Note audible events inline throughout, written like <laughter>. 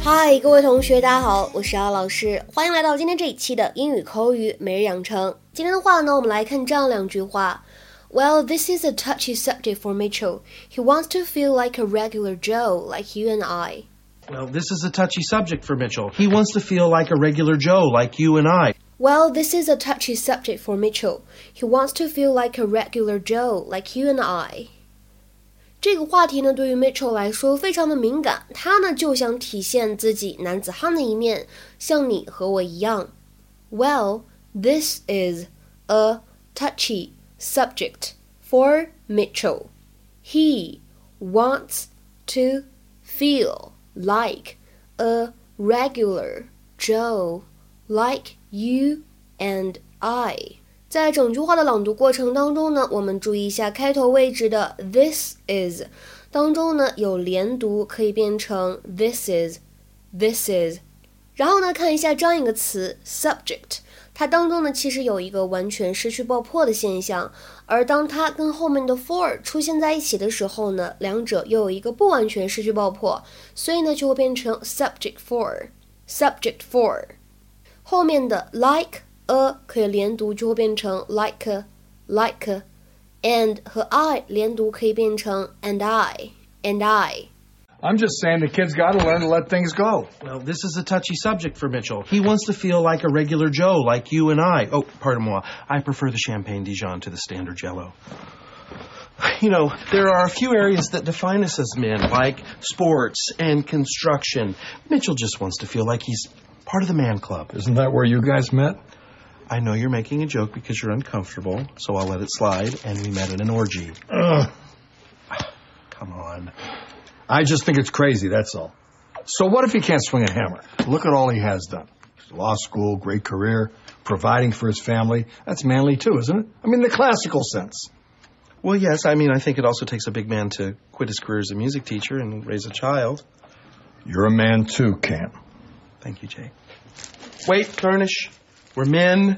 嗨，各位同学，大家好，我是姚老师，欢迎来到今天这一期的英语口语每日养成。今天的话呢，我们来看这样两句话。Well, this is a touchy subject for Mitchell. He wants to feel like a regular Joe, like you and I. Well, this is a touchy subject for Mitchell. He wants to feel like a regular Joe, like you and I. Well, this is a touchy subject for Mitchell. He wants to feel like a regular Joe, like you and I. 这个话题呢，对于 Mitchell 来说非常的敏感，他呢就想体现自己男子汉的一面，像你和我一样。Well, this is a touchy subject for Mitchell. He wants to feel like a regular Joe, like you and I. 在整句话的朗读过程当中呢，我们注意一下开头位置的 this is 当中呢有连读，可以变成 this is, this is。然后呢，看一下这样一个词 subject， 它当中呢其实有一个完全失去爆破的现象，而当它跟后面的 for 出现在一起的时候呢，两者又有一个不完全失去爆破，所以呢就会变成 subject for，subject for。后面的 like a 可以连读，就会变成 like like，and 和 I 连读可以变成 and I and I。I'm just saying the kid's got to learn to let things go. Well, this is a touchy subject for Mitchell. He wants to feel like a regular Joe, like you and I. Oh, pardon moi. I prefer the Champagne Dijon to the standard Jello. You know, there are a few areas that define us as men, like sports and construction. Mitchell just wants to feel like he's part of the man club. Isn't that where you guys met? I know you're making a joke because you're uncomfortable, so I'll let it slide, and we met at an orgy. Ugh. <sighs> Come on. I just think it's crazy, that's all. So what if he can't swing a hammer? Look at all he has done. Law school, great career, providing for his family. That's manly too, isn't it? I mean, the classical sense. Well, yes, I mean, I think it also takes a big man to quit his career as a music teacher and raise a child. You're a man too, Cam. Thank you, Jay. Wait, Furnish. We're men,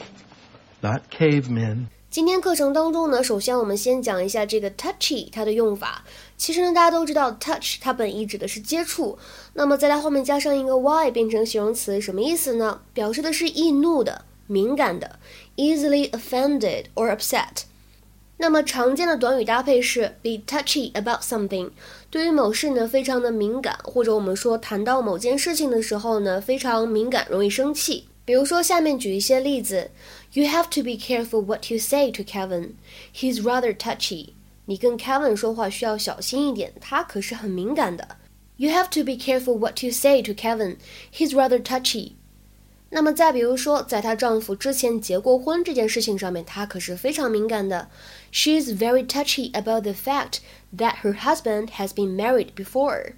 not cavemen. 今天课程当中呢，首先我们先讲一下这个 touchy 它的用法。其实呢，大家都知道 touch 它本意指的是接触，那么在它后面加上一个 y 变成形容词，什么意思呢？表示的是易怒的、敏感的，easily offended or upset。那么常见的短语搭配是 be touchy about something，对于某事呢非常的敏感，或者我们说谈到某件事情的时候呢非常敏感，容易生气。比如说，下面举一些例子：You have to be careful what you say to Kevin. He's rather touchy. 你跟 Kevin 说话需要小心一点，他可是很敏感的。You have to be careful what you say to Kevin. He's rather touchy. 那么再比如说，在她丈夫之前结过婚这件事情上面，她可是非常敏感的。She is very touchy about the fact that her husband has been married before.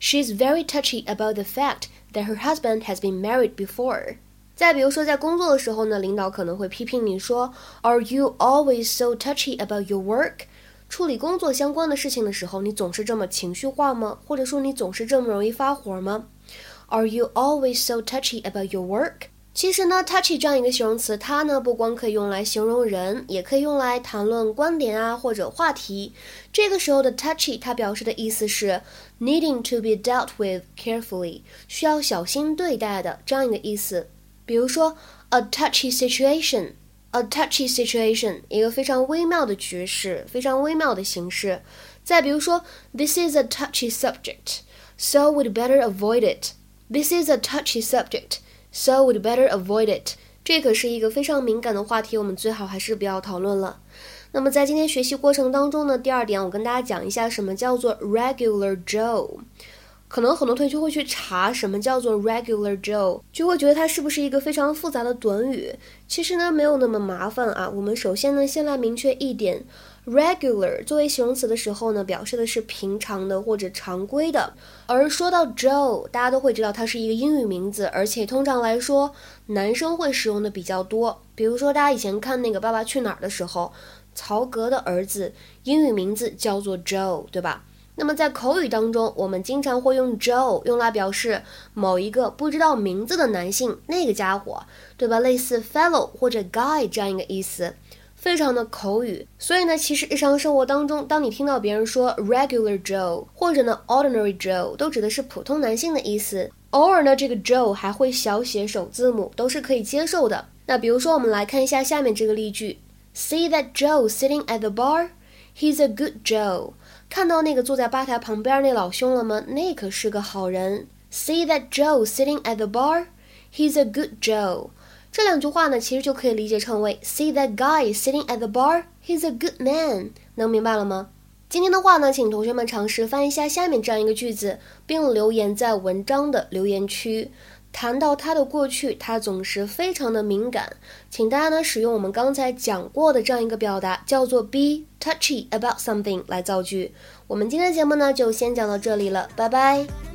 She is very touchy about the fact that her husband has been married before. 再比如说，在工作的时候呢，领导可能会批评你说，Are you always so touchy about your work？处理工作相关的事情的时候，你总是这么情绪化吗？或者说你总是这么容易发火吗？Are you always so touchy about your work？其实呢，touchy 这样一个形容词，它呢不光可以用来形容人，也可以用来谈论观点啊或者话题。这个时候的 touchy，它表示的意思是 needing to be dealt with carefully，需要小心对待的这样一个意思。比如说，a touchy situation，a touchy situation，一个非常微妙的局势，非常微妙的形式。再比如说，this is a touchy subject，so we'd better avoid it。This is a touchy subject。 So we'd better avoid it。这可是一个非常敏感的话题，我们最好还是不要讨论了。那么在今天学习过程当中呢，第二点我跟大家讲一下什么叫做 regular Joe。可能很多同学会去查什么叫做 regular Joe，就会觉得它是不是一个非常复杂的短语。其实呢，没有那么麻烦啊。我们首先呢，先来明确一点，regular 作为形容词的时候呢，表示的是平常的或者常规的。而说到 Joe，大家都会知道它是一个英语名字，而且通常来说，男生会使用的比较多。比如说，大家以前看那个《爸爸去哪儿》的时候，曹格的儿子英语名字叫做 Joe，对吧？那么在口语当中，我们经常会用 Joe 用来表示某一个不知道名字的男性，那个家伙，对吧？类似 fellow 或者 guy 这样一个意思，非常的口语。所以呢，其实日常生活当中，当你听到别人说 regular Joe 或者呢 ordinary Joe，都指的是普通男性的意思。偶尔呢，这个 Joe 还会小写首字母，都是可以接受的。那比如说，我们来看一下下面这个例句：See that Joe sitting at the bar? He's a good Joe. 看到那个坐在吧台旁边那老兄了吗？那可是个好人。See that Joe sitting at the bar? He's a good Joe. 这两句话呢，其实就可以理解成为 See that guy sitting at the bar? He's a good man. 能明白了吗？今天的话呢，请同学们尝试翻译一下下面这样一个句子，并留言在文章的留言区。谈到他的过去，他总是非常的敏感，请大家呢使用我们刚才讲过的这样一个表达，叫做 be touchy about something 来造句。我们今天的节目呢就先讲到这里了，拜拜。